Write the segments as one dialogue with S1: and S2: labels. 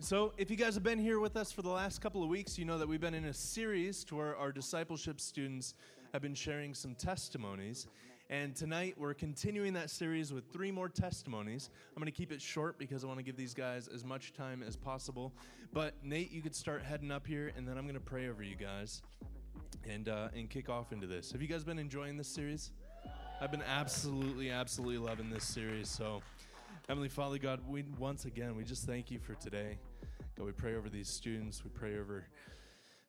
S1: So, if you guys have been here with us for the last couple of weeks, you know that we've been in a series to where our discipleship students have been sharing some testimonies. And tonight we're continuing that series with three more testimonies. I'm going to keep it short because I want to give these guys as much time as possible. But Nate, you could start heading up here, and then I'm going to pray over you guys and uh, and kick off into this. Have you guys been enjoying this series? I've been absolutely, absolutely loving this series. So. Heavenly Father, God, we once again we just thank you for today. God, we pray over these students. We pray over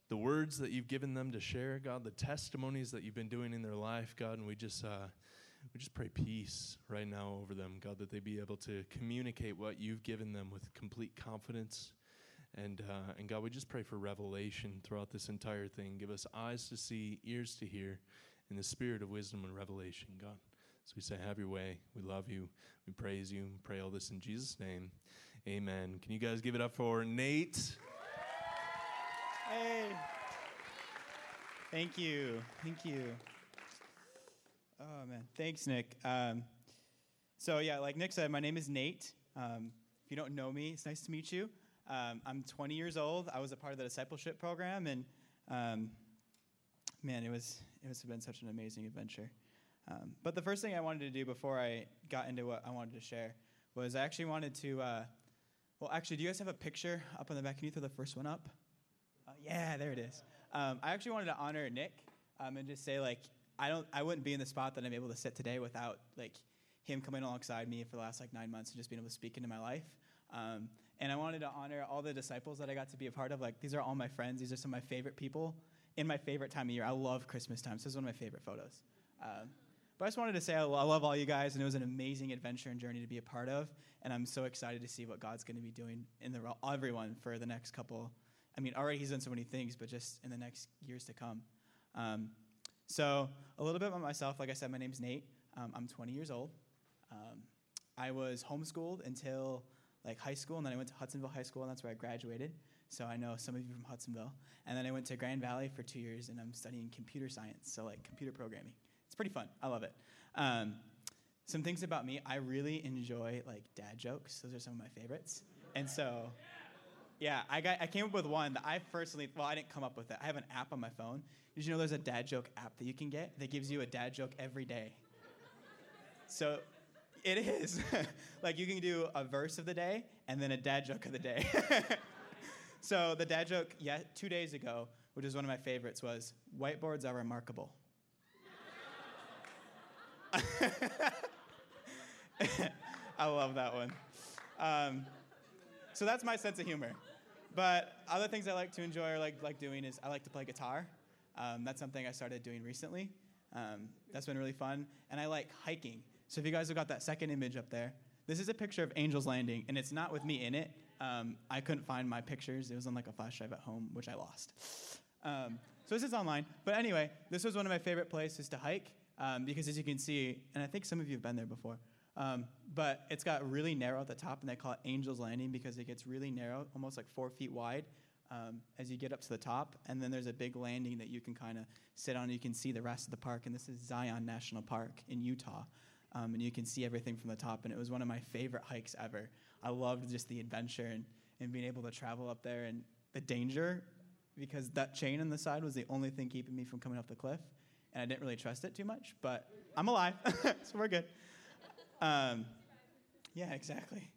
S1: the words that you've given them to share, God, the testimonies that you've been doing in their life, God, and we just uh, we just pray peace right now over them, God, that they be able to communicate what you've given them with complete confidence. And, uh, and God, we just pray for revelation throughout this entire thing. Give us eyes to see, ears to hear, in the spirit of wisdom and revelation, God. So we say, Have your way. We love you. We praise you. We pray all this in Jesus' name. Amen. Can you guys give it up for Nate?
S2: Hey. Thank you. Thank you. Oh, man. Thanks, Nick. Um, so, yeah, like Nick said, my name is Nate. Um, if you don't know me, it's nice to meet you. Um, I'm 20 years old. I was a part of the discipleship program, and um, man, it was it has been such an amazing adventure. Um, but the first thing I wanted to do before I got into what I wanted to share was I actually wanted to. Uh, well, actually, do you guys have a picture up on the back? Can you throw the first one up? Uh, yeah, there it is. Um, I actually wanted to honor Nick um, and just say like I don't, I wouldn't be in the spot that I'm able to sit today without like him coming alongside me for the last like nine months and just being able to speak into my life. Um, and I wanted to honor all the disciples that I got to be a part of. Like these are all my friends. These are some of my favorite people in my favorite time of year. I love Christmas time. So this is one of my favorite photos. Um, but I just wanted to say I love all you guys, and it was an amazing adventure and journey to be a part of. And I'm so excited to see what God's going to be doing in the everyone for the next couple. I mean, already He's done so many things, but just in the next years to come. Um, so a little bit about myself. Like I said, my name's Nate. Um, I'm 20 years old. Um, I was homeschooled until like high school, and then I went to Hudsonville High School, and that's where I graduated. So I know some of you from Hudsonville. And then I went to Grand Valley for two years, and I'm studying computer science, so like computer programming pretty fun. I love it. Um, some things about me, I really enjoy like dad jokes. Those are some of my favorites. And so, yeah, I got I came up with one that I personally well, I didn't come up with it. I have an app on my phone. Did you know there's a dad joke app that you can get that gives you a dad joke every day? So it is. like you can do a verse of the day and then a dad joke of the day. so the dad joke, yeah, two days ago, which is one of my favorites, was whiteboards are remarkable. I love that one. Um, so that's my sense of humor. But other things I like to enjoy or like, like doing is I like to play guitar. Um, that's something I started doing recently. Um, that's been really fun. And I like hiking. So if you guys have got that second image up there, this is a picture of Angel's Landing, and it's not with me in it. Um, I couldn't find my pictures. It was on like a flash drive at home, which I lost. Um, so this is online. But anyway, this was one of my favorite places to hike um, because as you can see, and I think some of you have been there before, um, but it's got really narrow at the top, and they call it Angel's Landing because it gets really narrow, almost like four feet wide. Um, as you get up to the top, and then there's a big landing that you can kind of sit on. And you can see the rest of the park, and this is Zion National Park in Utah, um, and you can see everything from the top. And it was one of my favorite hikes ever. I loved just the adventure and, and being able to travel up there and the danger, because that chain on the side was the only thing keeping me from coming off the cliff and I didn't really trust it too much, but I'm alive, so we're good. Um, yeah, exactly.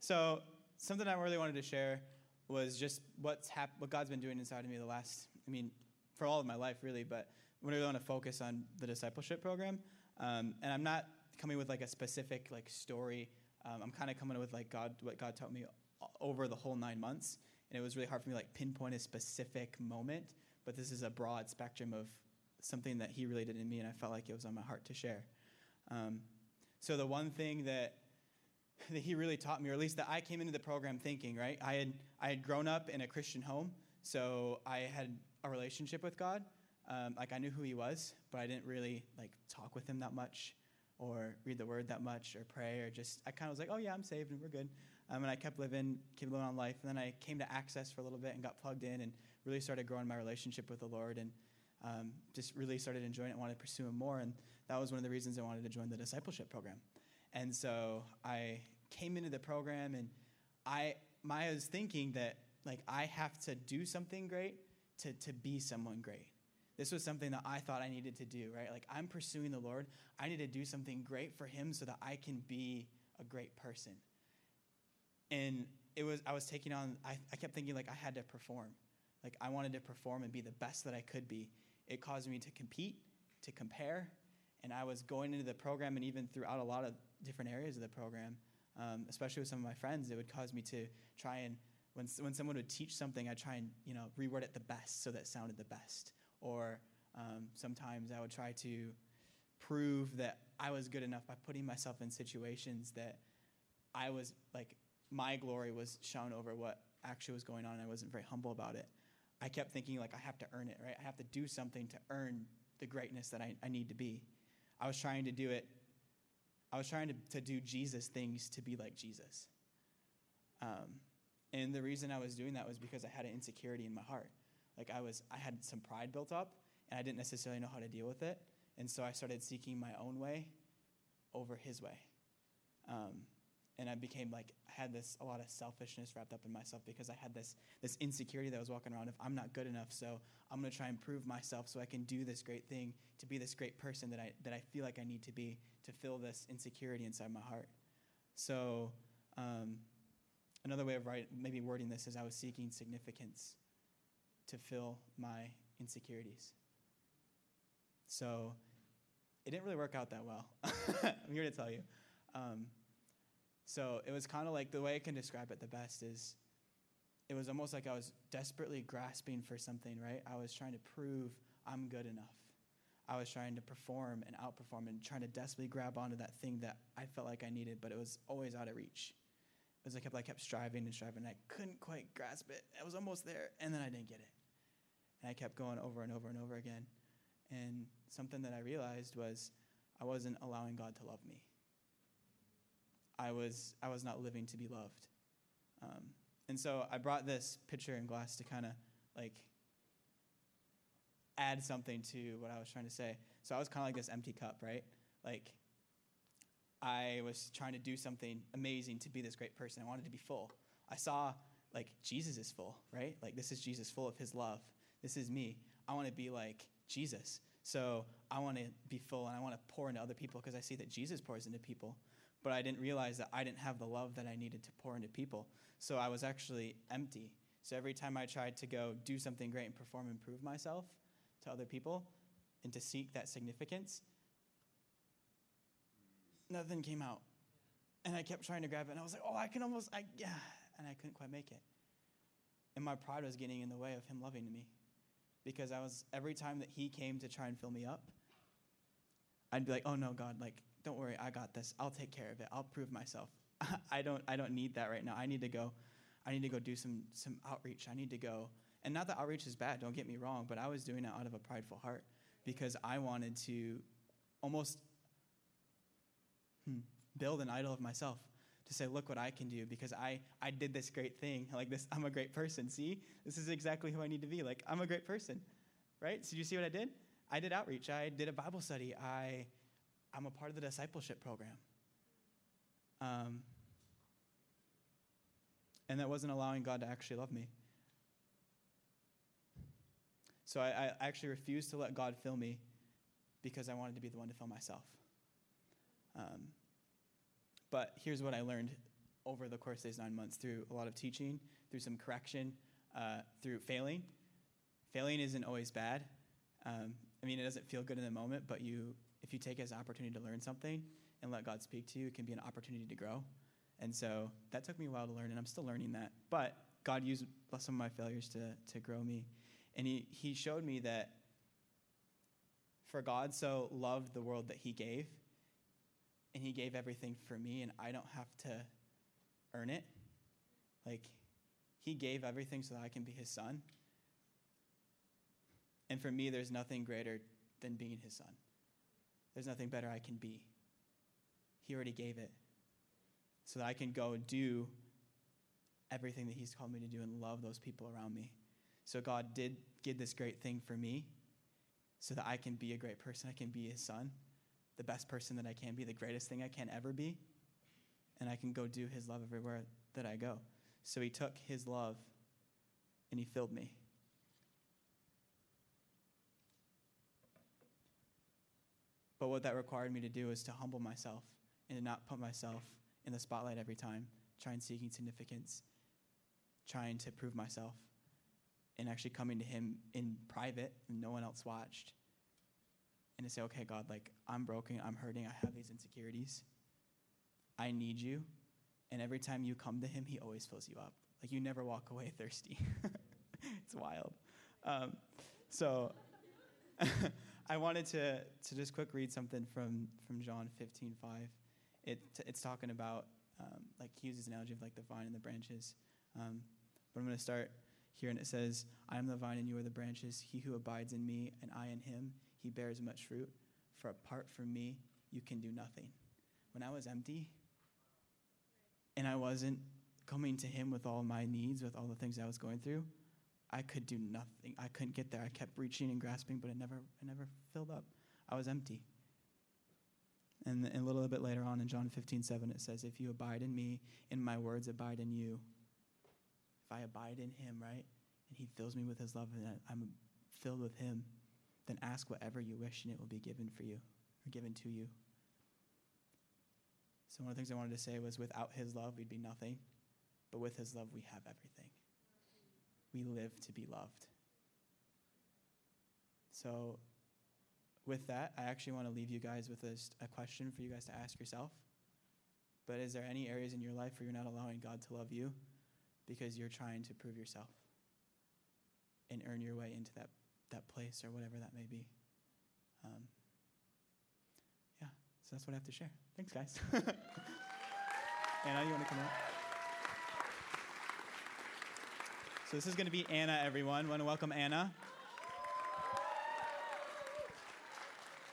S2: So something I really wanted to share was just what's hap- what God's been doing inside of me the last, I mean, for all of my life really, but we really want to focus on the discipleship program. Um, and I'm not coming with like a specific like story. Um, I'm kind of coming with like God, what God taught me over the whole nine months. And it was really hard for me like pinpoint a specific moment, but this is a broad spectrum of something that he really did in me, and I felt like it was on my heart to share. Um, so the one thing that that he really taught me, or at least that I came into the program thinking, right? I had I had grown up in a Christian home, so I had a relationship with God. Um, like I knew who He was, but I didn't really like talk with Him that much, or read the Word that much, or pray, or just I kind of was like, oh yeah, I'm saved and we're good. Um, and I kept living, kept living on life. And then I came to Access for a little bit and got plugged in, and really started growing my relationship with the Lord. And um, just really started enjoying it and wanted to pursue it more. And that was one of the reasons I wanted to join the discipleship program. And so I came into the program and I my was thinking that like I have to do something great to, to be someone great. This was something that I thought I needed to do, right? Like I'm pursuing the Lord. I need to do something great for him so that I can be a great person. And it was I was taking on I, I kept thinking like I had to perform. Like I wanted to perform and be the best that I could be. It caused me to compete, to compare, and I was going into the program and even throughout a lot of different areas of the program, um, especially with some of my friends, it would cause me to try and when, when someone would teach something, I'd try and you know reword it the best so that sounded the best. Or um, sometimes I would try to prove that I was good enough by putting myself in situations that I was like my glory was shown over what actually was going on, and I wasn't very humble about it. I kept thinking like I have to earn it, right? I have to do something to earn the greatness that I, I need to be. I was trying to do it. I was trying to, to do Jesus things to be like Jesus. Um, and the reason I was doing that was because I had an insecurity in my heart. Like I was, I had some pride built up, and I didn't necessarily know how to deal with it. And so I started seeking my own way over His way. Um, and I became like I had this a lot of selfishness wrapped up in myself because I had this this insecurity that was walking around if I'm not good enough, so I'm gonna try and prove myself so I can do this great thing to be this great person that I that I feel like I need to be to fill this insecurity inside my heart. So um, another way of write, maybe wording this is I was seeking significance to fill my insecurities. So it didn't really work out that well. I'm here to tell you. Um, so it was kind of like the way I can describe it the best is it was almost like I was desperately grasping for something, right? I was trying to prove I'm good enough. I was trying to perform and outperform and trying to desperately grab onto that thing that I felt like I needed, but it was always out of reach. It was like I kept, kept striving and striving. And I couldn't quite grasp it. I was almost there, and then I didn't get it. And I kept going over and over and over again. And something that I realized was I wasn't allowing God to love me. I was, I was not living to be loved. Um, and so I brought this pitcher and glass to kind of like add something to what I was trying to say. So I was kind of like this empty cup, right? Like I was trying to do something amazing to be this great person. I wanted to be full. I saw like Jesus is full, right? Like this is Jesus full of his love. This is me. I want to be like Jesus. So I want to be full and I want to pour into other people because I see that Jesus pours into people but I didn't realize that I didn't have the love that I needed to pour into people. So I was actually empty. So every time I tried to go do something great and perform and prove myself to other people and to seek that significance, nothing came out. And I kept trying to grab it, and I was like, oh, I can almost, I, yeah. And I couldn't quite make it. And my pride was getting in the way of him loving me. Because I was, every time that he came to try and fill me up, I'd be like, oh no, God, like, don't worry, I got this. I'll take care of it. I'll prove myself. I don't I don't need that right now. I need to go I need to go do some some outreach. I need to go. And not that outreach is bad, don't get me wrong, but I was doing it out of a prideful heart because I wanted to almost hmm, build an idol of myself to say, look what I can do because I, I did this great thing. Like this, I'm a great person. See, this is exactly who I need to be. Like I'm a great person, right? So you see what I did? I did outreach. I did a Bible study. I I'm a part of the discipleship program. Um, and that wasn't allowing God to actually love me. So I, I, actually refused to let God fill me because I wanted to be the one to fill myself. Um, but here's what I learned over the course of these nine months through a lot of teaching, through some correction, uh, through failing. Failing isn't always bad. Um, I mean, it doesn't feel good in the moment, but you if you take it as an opportunity to learn something and let God speak to you, it can be an opportunity to grow. And so that took me a while to learn, and I'm still learning that. But God used some of my failures to, to grow me. And he, he showed me that for God so loved the world that He gave, and He gave everything for me, and I don't have to earn it. Like, He gave everything so that I can be His son. And for me, there's nothing greater than being His son. There's nothing better I can be. He already gave it so that I can go and do everything that He's called me to do and love those people around me. So God did give this great thing for me so that I can be a great person. I can be His son, the best person that I can be, the greatest thing I can ever be. And I can go do His love everywhere that I go. So he took his love and he filled me. But what that required me to do is to humble myself and to not put myself in the spotlight every time, trying seeking significance, trying to prove myself, and actually coming to him in private and no one else watched. And to say, okay, God, like I'm broken, I'm hurting, I have these insecurities. I need you. And every time you come to him, he always fills you up. Like you never walk away thirsty. it's wild. Um, so I wanted to, to just quick read something from, from John 15, 5. It, it's talking about, um, like, he uses an analogy of like the vine and the branches. Um, but I'm going to start here, and it says, I am the vine and you are the branches. He who abides in me and I in him, he bears much fruit. For apart from me, you can do nothing. When I was empty and I wasn't coming to him with all my needs, with all the things I was going through, I could do nothing. I couldn't get there. I kept reaching and grasping, but it never, it never filled up. I was empty. And, and a little bit later on in John 15, 7, it says, If you abide in me, and my words abide in you, if I abide in him, right, and he fills me with his love, and I'm filled with him, then ask whatever you wish, and it will be given for you, or given to you. So, one of the things I wanted to say was without his love, we'd be nothing, but with his love, we have everything we live to be loved. So, with that, I actually want to leave you guys with a, a, question for you guys to ask yourself. But is there any areas in your life where you're not allowing God to love you because you're trying to prove yourself and earn your way into that, that place or whatever that may be? Um, yeah, so that's what I have to share. Thanks, guys. Anna, you want to come up? So this is going to be Anna, everyone. I want to welcome Anna.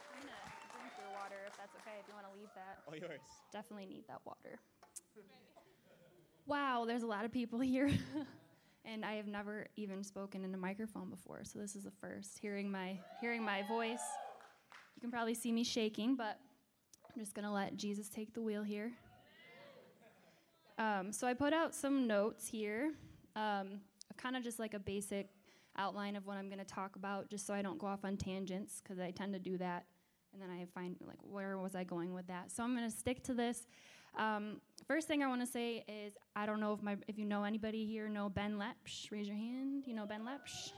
S3: I'm gonna drink your water if that's okay. If you want to leave that,
S2: All yours.
S3: definitely need that water. Wow, there's a lot of people here, and I have never even spoken in a microphone before, so this is the first. Hearing my hearing my voice, you can probably see me shaking, but I'm just gonna let Jesus take the wheel here. Um, so I put out some notes here. Um, kind of just like a basic outline of what I'm going to talk about, just so I don't go off on tangents, because I tend to do that. And then I find, like, where was I going with that? So I'm going to stick to this. Um, first thing I want to say is I don't know if, my, if you know anybody here know Ben Lepsch. Raise your hand. You know Ben Lepsch?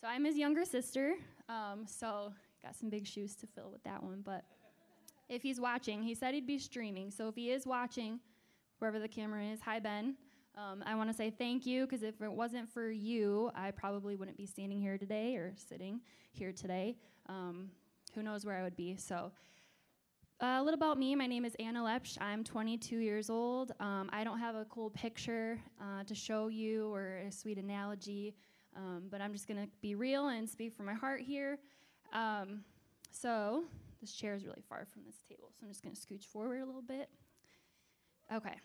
S3: So I'm his younger sister. Um, so got some big shoes to fill with that one. But if he's watching, he said he'd be streaming. So if he is watching, wherever the camera is, hi Ben. Um, I want to say thank you because if it wasn't for you, I probably wouldn't be standing here today or sitting here today. Um, who knows where I would be? So, uh, a little about me. My name is Anna Lepsch. I'm 22 years old. Um, I don't have a cool picture uh, to show you or a sweet analogy, um, but I'm just going to be real and speak from my heart here. Um, so, this chair is really far from this table, so I'm just going to scooch forward a little bit. Okay.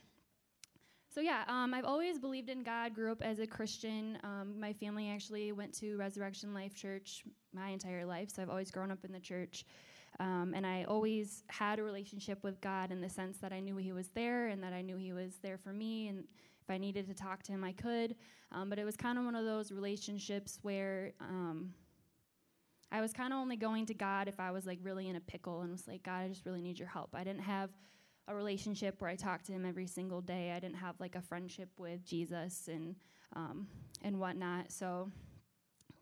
S3: So, yeah, um, I've always believed in God, grew up as a Christian. Um, my family actually went to Resurrection Life Church my entire life, so I've always grown up in the church. Um, and I always had a relationship with God in the sense that I knew He was there and that I knew He was there for me. And if I needed to talk to Him, I could. Um, but it was kind of one of those relationships where um, I was kind of only going to God if I was like really in a pickle and was like, God, I just really need your help. I didn't have a relationship where I talked to him every single day. I didn't have like a friendship with Jesus and um, and whatnot. So,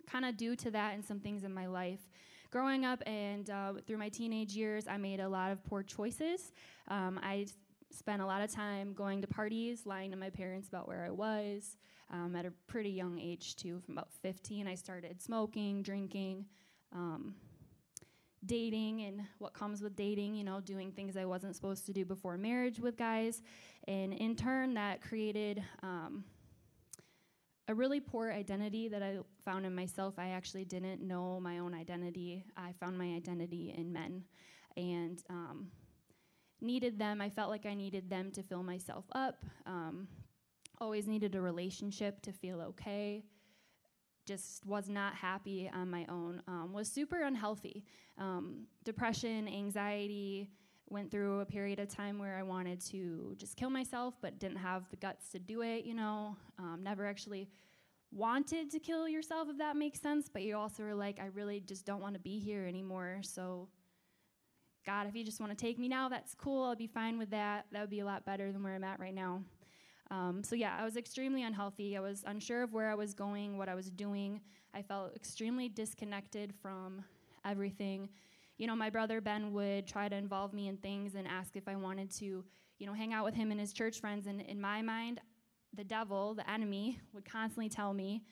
S3: kind of due to that and some things in my life, growing up and uh, through my teenage years, I made a lot of poor choices. Um, I spent a lot of time going to parties, lying to my parents about where I was. Um, at a pretty young age too, from about 15, I started smoking, drinking. Um, dating and what comes with dating, you know, doing things I wasn't supposed to do before marriage with guys. And in turn, that created um, a really poor identity that I found in myself. I actually didn't know my own identity. I found my identity in men and um, needed them. I felt like I needed them to fill myself up. Um, always needed a relationship to feel okay just was not happy on my own, um, was super unhealthy. Um, depression, anxiety, went through a period of time where I wanted to just kill myself, but didn't have the guts to do it, you know. Um, never actually wanted to kill yourself, if that makes sense, but you also were like, I really just don't want to be here anymore. So, God, if you just want to take me now, that's cool. I'll be fine with that. That would be a lot better than where I'm at right now. Um, so, yeah, I was extremely unhealthy. I was unsure of where I was going, what I was doing. I felt extremely disconnected from everything you know, my brother Ben would try to involve me in things and ask if I wanted to, you know, hang out with him and his church friends. And in my mind, the devil, the enemy, would constantly tell me,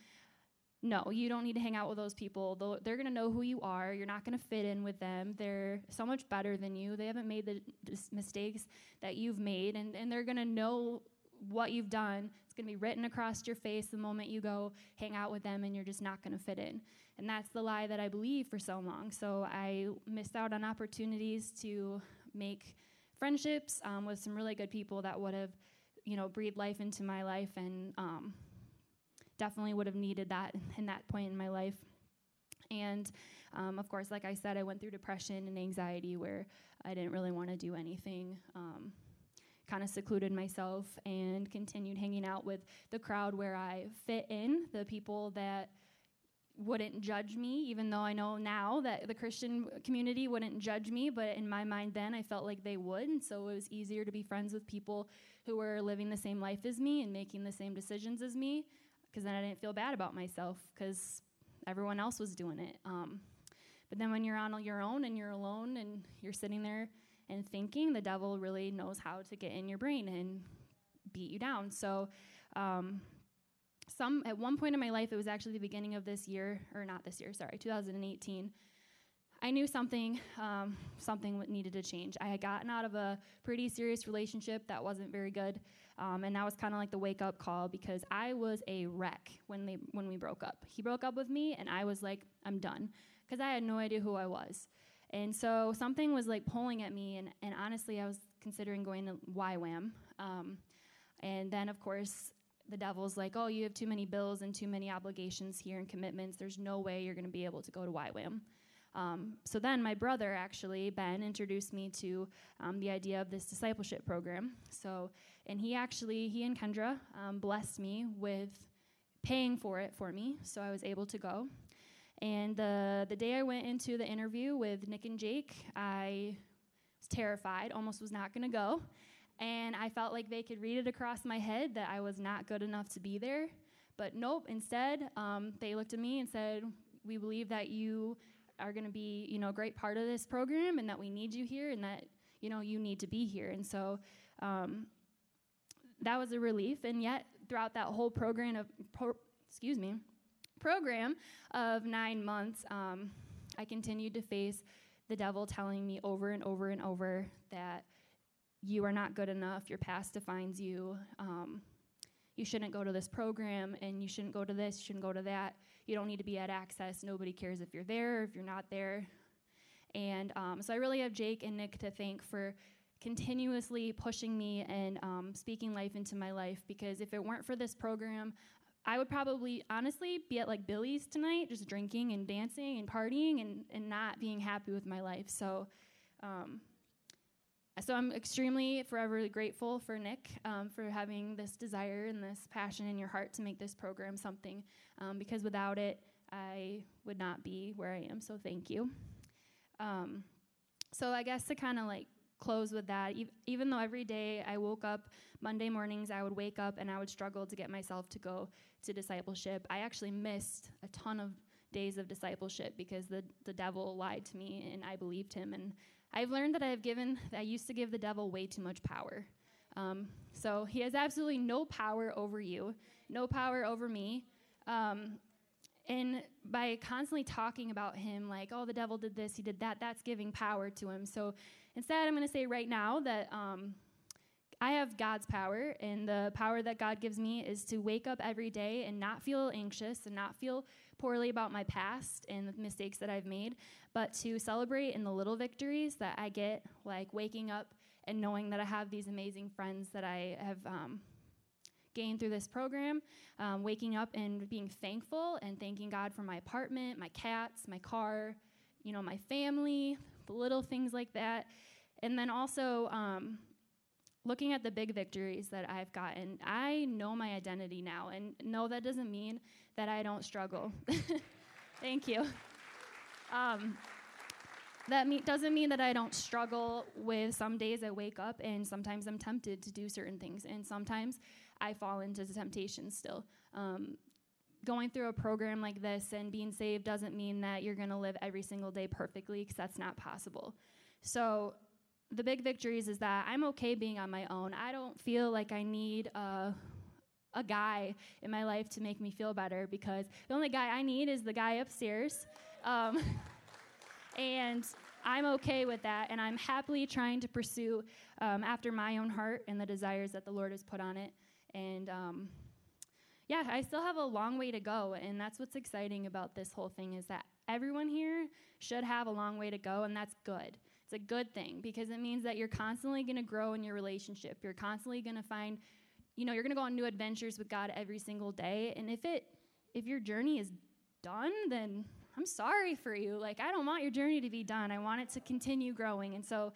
S3: no, you don't need to hang out with those people. They're going to know who you are. You're not going to fit in with them. They're so much better than you. They haven't made the mistakes that you've made, and, and they're going to know what you've done. It's going to be written across your face the moment you go hang out with them, and you're just not going to fit in. And that's the lie that I believed for so long. So I missed out on opportunities to make friendships um, with some really good people that would have, you know, breathed life into my life and um, definitely would have needed that in that point in my life. And um, of course, like I said, I went through depression and anxiety where I didn't really want to do anything. Um, kind of secluded myself and continued hanging out with the crowd where I fit in, the people that wouldn't judge me, even though I know now that the Christian community wouldn't judge me, but in my mind then I felt like they would. And so it was easier to be friends with people who were living the same life as me and making the same decisions as me, because then I didn't feel bad about myself because everyone else was doing it. Um, but then when you're on your own and you're alone and you're sitting there and thinking, the devil really knows how to get in your brain and beat you down. So, um, some at one point in my life, it was actually the beginning of this year, or not this year, sorry, 2018. I knew something, um, something needed to change. I had gotten out of a pretty serious relationship that wasn't very good, um, and that was kind of like the wake up call because I was a wreck when they when we broke up. He broke up with me, and I was like, I'm done, because I had no idea who I was, and so something was like pulling at me, and and honestly, I was considering going to YWAM, um, and then of course the devil's like, oh, you have too many bills and too many obligations here and commitments. There's no way you're going to be able to go to YWAM. Um, so then my brother, actually, Ben, introduced me to um, the idea of this discipleship program. So, and he actually, he and Kendra um, blessed me with paying for it for me, so I was able to go. And the, the day I went into the interview with Nick and Jake, I was terrified, almost was not going to go and I felt like they could read it across my head that I was not good enough to be there. But nope, instead, um, they looked at me and said, We believe that you are going to be, you know, a great part of this program and that we need you here and that, you know, you need to be here. And so um, that was a relief. And yet, throughout that whole program of, pro- excuse me, program of nine months, um, I continued to face the devil telling me over and over and over that you are not good enough, your past defines you. Um, you shouldn't go to this program and you shouldn't go to this, you shouldn't go to that. You don't need to be at Access. Nobody cares if you're there, if you're not there. And um, so I really have Jake and Nick to thank for continuously pushing me and um, speaking life into my life because if it weren't for this program, I would probably honestly be at like Billy's tonight, just drinking and dancing and partying and, and not being happy with my life. So um, so I'm extremely forever grateful for Nick um, for having this desire and this passion in your heart to make this program something, um, because without it, I would not be where I am. So thank you. Um, so I guess to kind of like close with that, even though every day I woke up Monday mornings, I would wake up and I would struggle to get myself to go to discipleship. I actually missed a ton of days of discipleship because the the devil lied to me and I believed him and I've learned that I've given, I used to give the devil way too much power. Um, so he has absolutely no power over you, no power over me. Um, and by constantly talking about him, like, oh, the devil did this, he did that, that's giving power to him. So instead, I'm going to say right now that um, I have God's power, and the power that God gives me is to wake up every day and not feel anxious and not feel poorly about my past and the mistakes that I've made, but to celebrate in the little victories that I get, like waking up and knowing that I have these amazing friends that I have um, gained through this program, um, waking up and being thankful and thanking God for my apartment, my cats, my car, you know, my family, little things like that. And then also, um, looking at the big victories that I've gotten, I know my identity now. And no, that doesn't mean that I don't struggle. Thank you. Um, that me- doesn't mean that I don't struggle with some days I wake up and sometimes I'm tempted to do certain things, and sometimes I fall into the temptation still. Um, going through a program like this and being saved doesn't mean that you're going to live every single day perfectly because that's not possible. So, the big victories is that I'm okay being on my own. I don't feel like I need a, a guy in my life to make me feel better because the only guy I need is the guy upstairs. Um, and I'm okay with that, and I'm happily trying to pursue um, after my own heart and the desires that the Lord has put on it. And um, yeah, I still have a long way to go, and that's what's exciting about this whole thing is that everyone here should have a long way to go, and that's good. It's a good thing because it means that you're constantly going to grow in your relationship. You're constantly going to find, you know, you're going to go on new adventures with God every single day. And if it, if your journey is done, then I'm sorry for you. Like, I don't want your journey to be done. I want it to continue growing. And so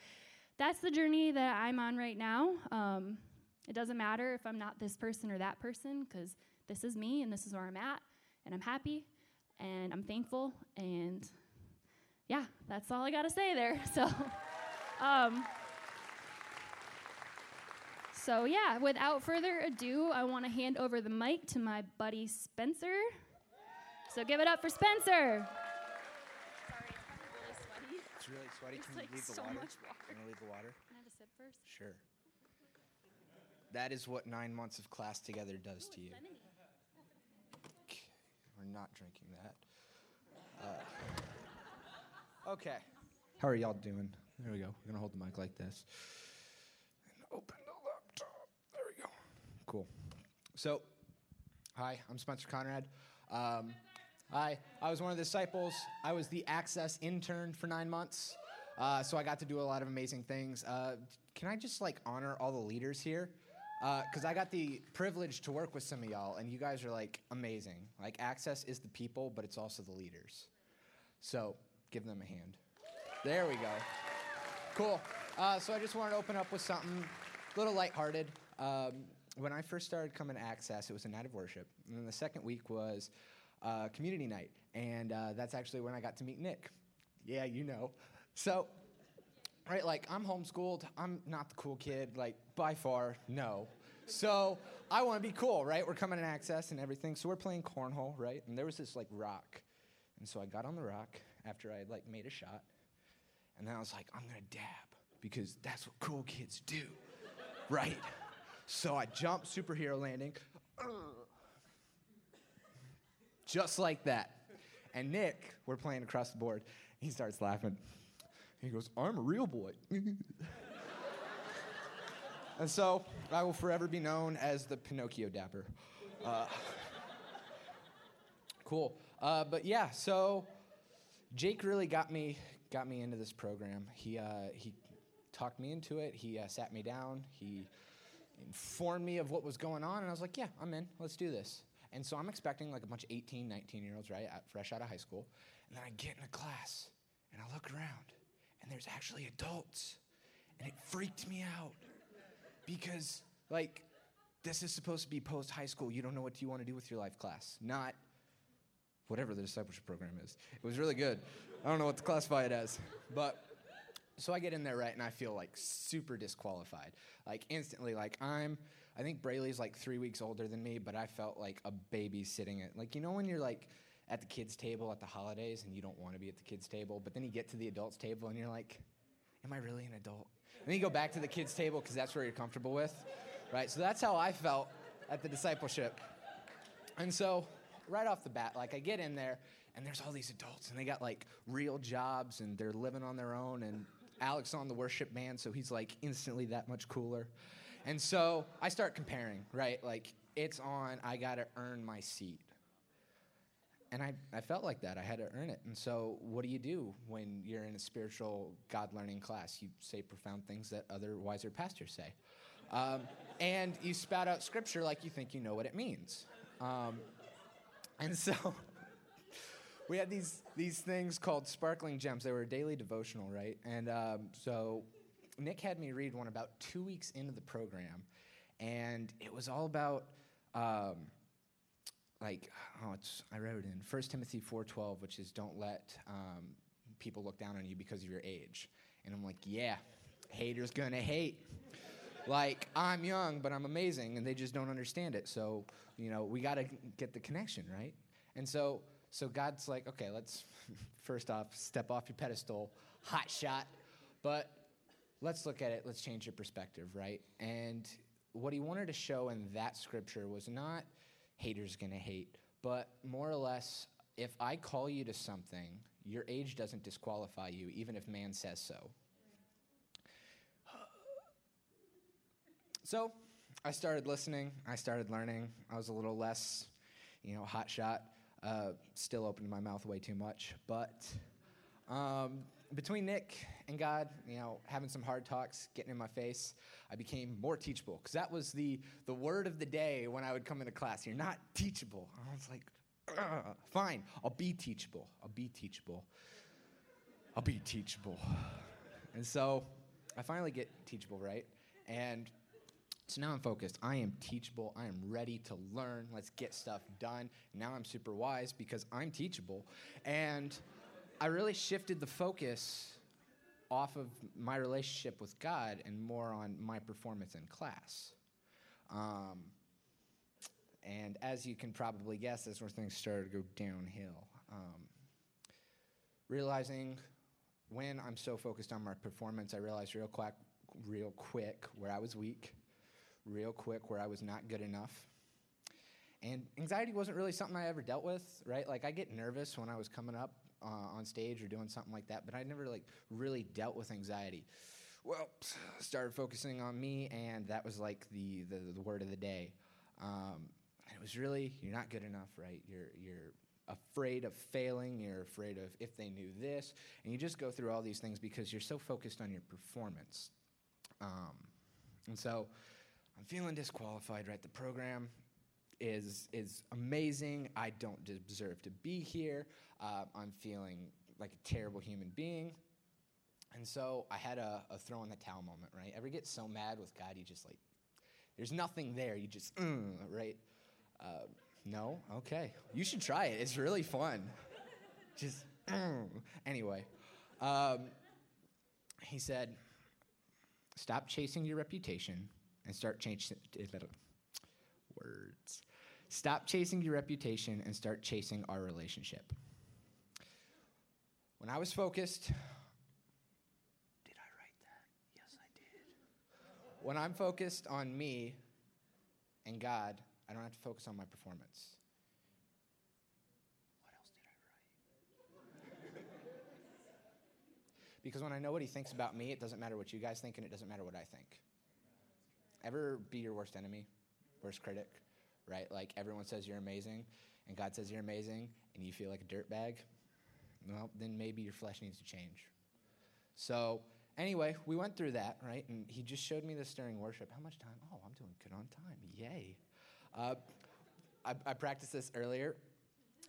S3: that's the journey that I'm on right now. Um, it doesn't matter if I'm not this person or that person because this is me and this is where I'm at. And I'm happy and I'm thankful. And yeah, that's all I got to say there. So, um, so yeah, without further ado, I want to hand over the mic to my buddy Spencer. So give it up for Spencer.
S4: Sorry, it's really sweaty.
S3: It's
S4: Can
S3: like
S4: you leave the
S3: so
S4: water?
S3: much water.
S4: Can you leave the water?
S3: Can I have a sip first?
S4: Sure. That is what nine months of class together does to you. Okay, We're not drinking that. Uh, okay. How are y'all doing? There we go. We're gonna hold the mic like this. And open the laptop. There we go. Cool. So, hi, I'm Spencer Conrad. Um, I I was one of the disciples. I was the Access intern for nine months. Uh, so I got to do a lot of amazing things. Uh, can I just like honor all the leaders here? Because I got the privilege to work with some of y'all, and you guys are like amazing. Like Access is the people, but it's also the leaders. So give them a hand. There we go. Cool. Uh, so I just wanted to open up with something a little lighthearted. Um, when I first started coming to Access, it was a night of worship, and then the second week was uh, community night, and uh, that's actually when I got to meet Nick. Yeah, you know. So, right, like I'm homeschooled. I'm not the cool kid, like by far, no. So I want to be cool, right? We're coming in Access and everything, so we're playing cornhole, right? And there was this like rock, and so I got on the rock after I like made a shot, and then I was like, I'm gonna dab because that's what cool kids do, right? So I jumped superhero landing, just like that. And Nick, we're playing across the board. He starts laughing. He goes, I'm a real boy. and so I will forever be known as the Pinocchio Dapper. Uh, cool. Uh, but yeah, so Jake really got me got me into this program. He uh, he talked me into it. He uh, sat me down. He informed me of what was going on, and I was like, yeah, I'm in. Let's do this. And so I'm expecting like a bunch of 18, 19 year olds, right, fresh out of high school. And then I get in a class and I look around, and there's actually adults. And it freaked me out because, like, this is supposed to be post high school. You don't know what you want to do with your life class, not whatever the discipleship program is. It was really good. I don't know what to classify it as, but so I get in there right, and I feel like super disqualified. Like instantly, like I'm. I think Brayley's like three weeks older than me, but I felt like a baby sitting at like you know when you're like at the kids' table at the holidays and you don't want to be at the kids' table, but then you get to the adults' table and you're like, am I really an adult? And then you go back to the kids' table because that's where you're comfortable with, right? So that's how I felt at the discipleship. And so right off the bat, like I get in there and there's all these adults and they got like real jobs and they're living on their own and Alex on the worship band, so he's like instantly that much cooler. And so I start comparing, right? Like it's on, I gotta earn my seat. And I, I felt like that. I had to earn it. And so, what do you do when you're in a spiritual God learning class? You say profound things that other wiser pastors say. Um, and you spout out scripture like you think you know what it means. Um, and so, we had these these things called sparkling gems. They were a daily devotional, right? And um, so Nick had me read one about two weeks into the program, and it was all about. Um, like oh it's i wrote it in 1 timothy 4.12 which is don't let um, people look down on you because of your age. And i'm like yeah haters gonna hate. Like i'm young but i'm amazing and they just don't understand it. So you know we gotta get the connection right? And so so god's like okay let's first off step off your pedestal hot shot. But let's look at it let's change your perspective right? And what he wanted to show in that scripture was not haters gonna hate, but more or less, if I call you to something, your age doesn't disqualify you, even if man says so. So I started listening, I started learning. I was a little less, you know, hot shot. Uh, still opened my mouth way too much, but um, between Nick and God, you know, having some hard talks, getting in my face, I became more teachable. Because that was the, the word of the day when I would come into class. You're not teachable. I was like, fine, I'll be teachable. I'll be teachable. I'll be teachable. And so I finally get teachable, right? And so now I'm focused. I am teachable. I am ready to learn. Let's get stuff done. Now I'm super wise because I'm teachable. And I really shifted the focus off of my relationship with God and more on my performance in class. Um, and as you can probably guess, that's where things started to go downhill. Um, realizing when I'm so focused on my performance, I realized real quick, real quick where I was weak, real quick where I was not good enough. And anxiety wasn't really something I ever dealt with, right? Like I get nervous when I was coming up uh, on stage or doing something like that, but I never like really dealt with anxiety. Well, started focusing on me, and that was like the the, the word of the day. Um, and it was really you're not good enough, right? You're you're afraid of failing. You're afraid of if they knew this, and you just go through all these things because you're so focused on your performance. Um, and so I'm feeling disqualified, right? The program is is amazing. I don't deserve to be here. Uh, I'm feeling like a terrible human being. And so I had a, a, throw in the towel moment, right? Ever get so mad with God, you just like, there's nothing there. You just, mm, right? Uh, no? Okay. You should try it. It's really fun. just, mm. anyway. Um, he said, stop chasing your reputation and start changing words. Stop chasing your reputation and start chasing our relationship. When I was focused, did I write that? Yes, I did. When I'm focused on me and God, I don't have to focus on my performance. What else did I write? because when I know what He thinks about me, it doesn't matter what you guys think and it doesn't matter what I think. Ever be your worst enemy, worst critic? right? Like everyone says you're amazing, and God says you're amazing, and you feel like a dirtbag, well, then maybe your flesh needs to change. So, anyway, we went through that, right? And he just showed me this during worship. How much time? Oh, I'm doing good on time. Yay. Uh, I, I practiced this earlier,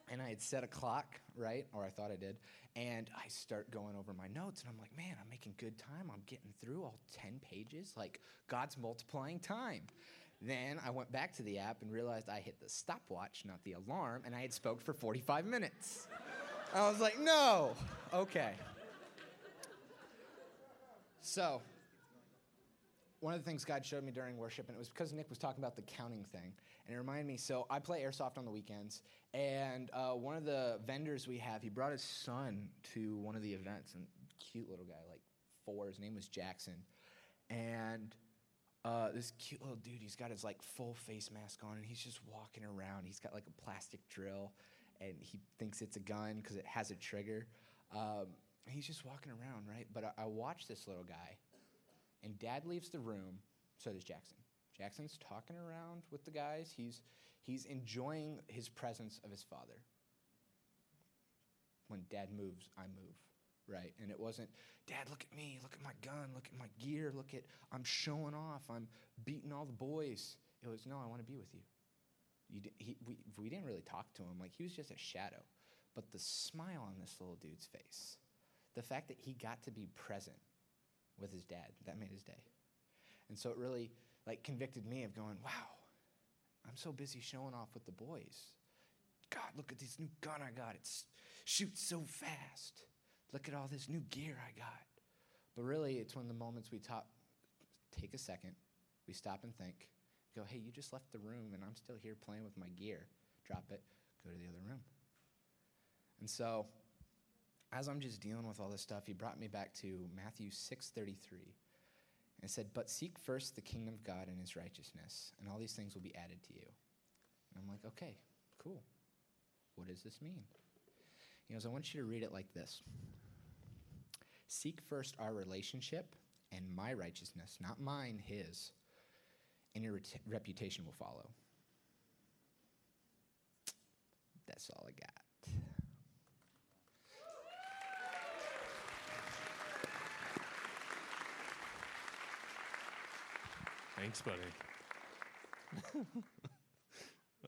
S4: and I had set a clock, right? Or I thought I did. And I start going over my notes, and I'm like, man, I'm making good time. I'm getting through all 10 pages. Like, God's multiplying time. Then I went back to the app and realized I hit the stopwatch, not the alarm, and I had spoke for 45 minutes. I was like, no. Okay. So, one of the things God showed me during worship, and it was because Nick was talking about the counting thing, and it reminded me. So I play airsoft on the weekends, and uh, one of the vendors we have, he brought his son to one of the events, and cute little guy, like four. His name was Jackson, and uh, this cute little dude, he's got his like full face mask on and he's just walking around. He's got like a plastic drill and he thinks it's a gun because it has a trigger. Um, he's just walking around, right? But I, I watch this little guy and dad leaves the room, so does Jackson. Jackson's talking around with the guys. He's, he's enjoying his presence of his father. When dad moves, I move right? And it wasn't, Dad, look at me, look at my gun, look at my gear, look at, I'm showing off, I'm beating all the boys. It was, no, I want to be with you. you he, we, we didn't really talk to him, like he was just a shadow. But the smile on this little dude's face, the fact that he got to be present with his dad. That made his day. And so it really like convicted me of going, wow, I'm so busy showing off with the boys. God, look at this new gun I got. It shoots so fast. Look at all this new gear I got. But really, it's one of the moments we top, take a second, we stop and think, go, hey, you just left the room and I'm still here playing with my gear. Drop it, go to the other room. And so, as I'm just dealing with all this stuff, he brought me back to Matthew 6:33. And said, "But seek first the kingdom of God and his righteousness, and all these things will be added to you." And I'm like, "Okay, cool. What does this mean?" He goes, "I want you to read it like this. Seek first our relationship and my righteousness, not mine, his, and your ret- reputation will follow." That's all I got.
S1: Thanks, buddy.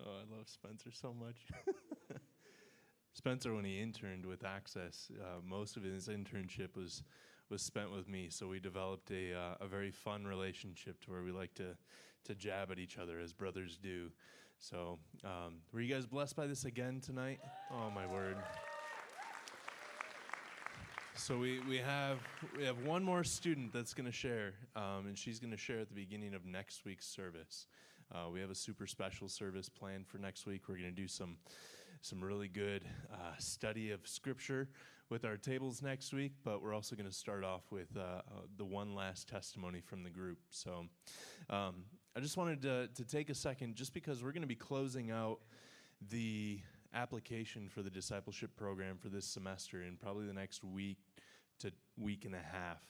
S1: oh, I love Spencer so much. Spencer, when he interned with Access, uh, most of his internship was was spent with me. So we developed a uh, a very fun relationship to where we like to to jab at each other as brothers do. So, um, were you guys blessed by this again tonight? Oh my word! So we, we have we have one more student that's going to share, um, and she's going to share at the beginning of next week's service. Uh, we have a super special service planned for next week. We're going to do some some really good uh, study of scripture with our tables next week, but we're also going to start off with uh, uh, the one last testimony from the group. So um, I just wanted to, to take a second, just because we're going to be closing out the application for the discipleship program for this semester in probably the next week to week and a half.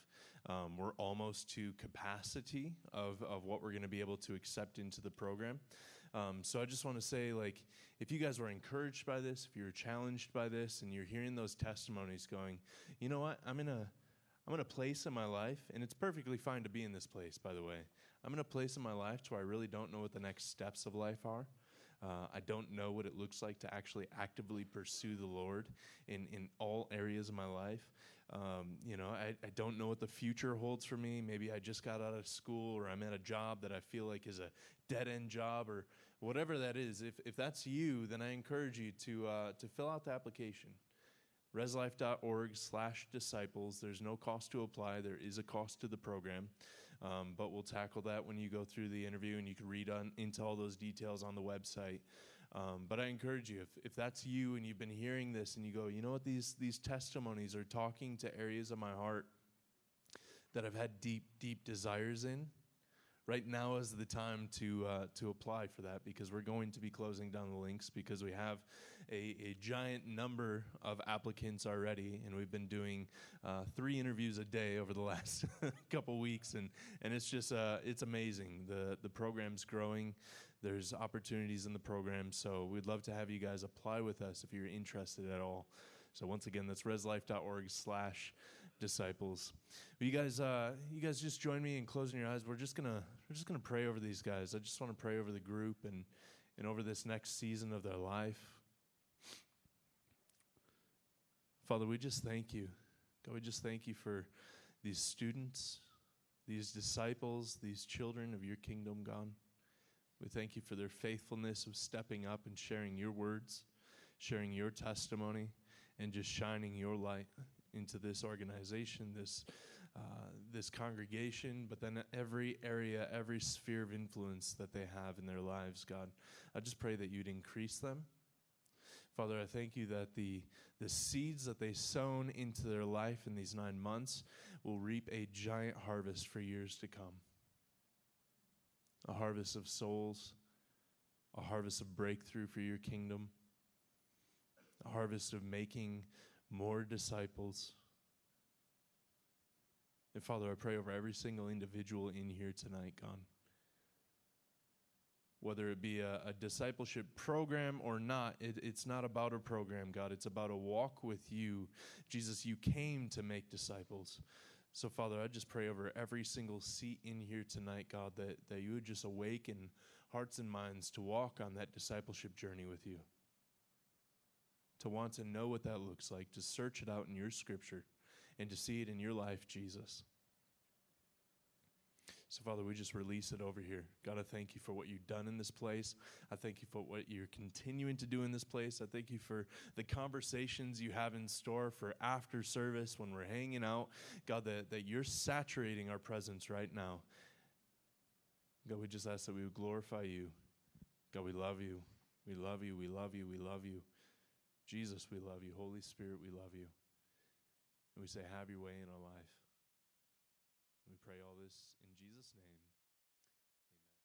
S1: Um, we're almost to capacity of, of what we're going to be able to accept into the program. Um, so I just want to say, like, if you guys were encouraged by this, if you're challenged by this, and you're hearing those testimonies, going, you know what, I'm in a I'm in a place in my life, and it's perfectly fine to be in this place, by the way. I'm in a place in my life to where I really don't know what the next steps of life are. Uh, I don't know what it looks like to actually actively pursue the Lord in, in all areas of my life. Um, you know, I, I don't know what the future holds for me. Maybe I just got out of school or I'm at a job that I feel like is a dead end job or whatever that is. If, if that's you, then I encourage you to, uh, to fill out the application. Reslife.org slash disciples. There's no cost to apply. There is a cost to the program. Um, but we'll tackle that when you go through the interview and you can read on, into all those details on the website. Um, but I encourage you, if, if that's you and you've been hearing this and you go, you know what, these, these testimonies are talking to areas of my heart that I've had deep, deep desires in, right now is the time to uh, to apply for that because we're going to be closing down the links because we have a, a giant number of applicants already, and we've been doing uh, three interviews a day over the last couple weeks, and and it's just uh, it's amazing. the The program's growing. There's opportunities in the program, so we'd love to have you guys apply with us if you're interested at all. So once again, that's reslife.org slash disciples. You guys, uh, you guys just join me in closing your eyes. We're just gonna, we're just gonna pray over these guys. I just want to pray over the group and, and over this next season of their life. Father, we just thank you. God, we just thank you for these students, these disciples, these children of your kingdom, God. We thank you for their faithfulness of stepping up and sharing your words, sharing your testimony, and just shining your light into this organization, this uh, this congregation, but then every area, every sphere of influence that they have in their lives, God. I just pray that you'd increase them. Father, I thank you that the, the seeds that they sown into their life in these nine months will reap a giant harvest for years to come a harvest of souls, a harvest of breakthrough for your kingdom, a harvest of making more disciples. And Father, I pray over every single individual in here tonight, God. Whether it be a, a discipleship program or not, it, it's not about a program, God. It's about a walk with you. Jesus, you came to make disciples. So, Father, I just pray over every single seat in here tonight, God, that, that you would just awaken hearts and minds to walk on that discipleship journey with you to want to know what that looks like, to search it out in your scripture, and to see it in your life, Jesus. So, Father, we just release it over here. God, I thank you for what you've done in this place. I thank you for what you're continuing to do in this place. I thank you for the conversations you have in store for after service when we're hanging out. God, that, that you're saturating our presence right now. God, we just ask that we would glorify you. God, we love you. We love you. We love you. We love you. Jesus, we love you. Holy Spirit, we love you. And we say, have your way in our life. We pray all this in Jesus' name.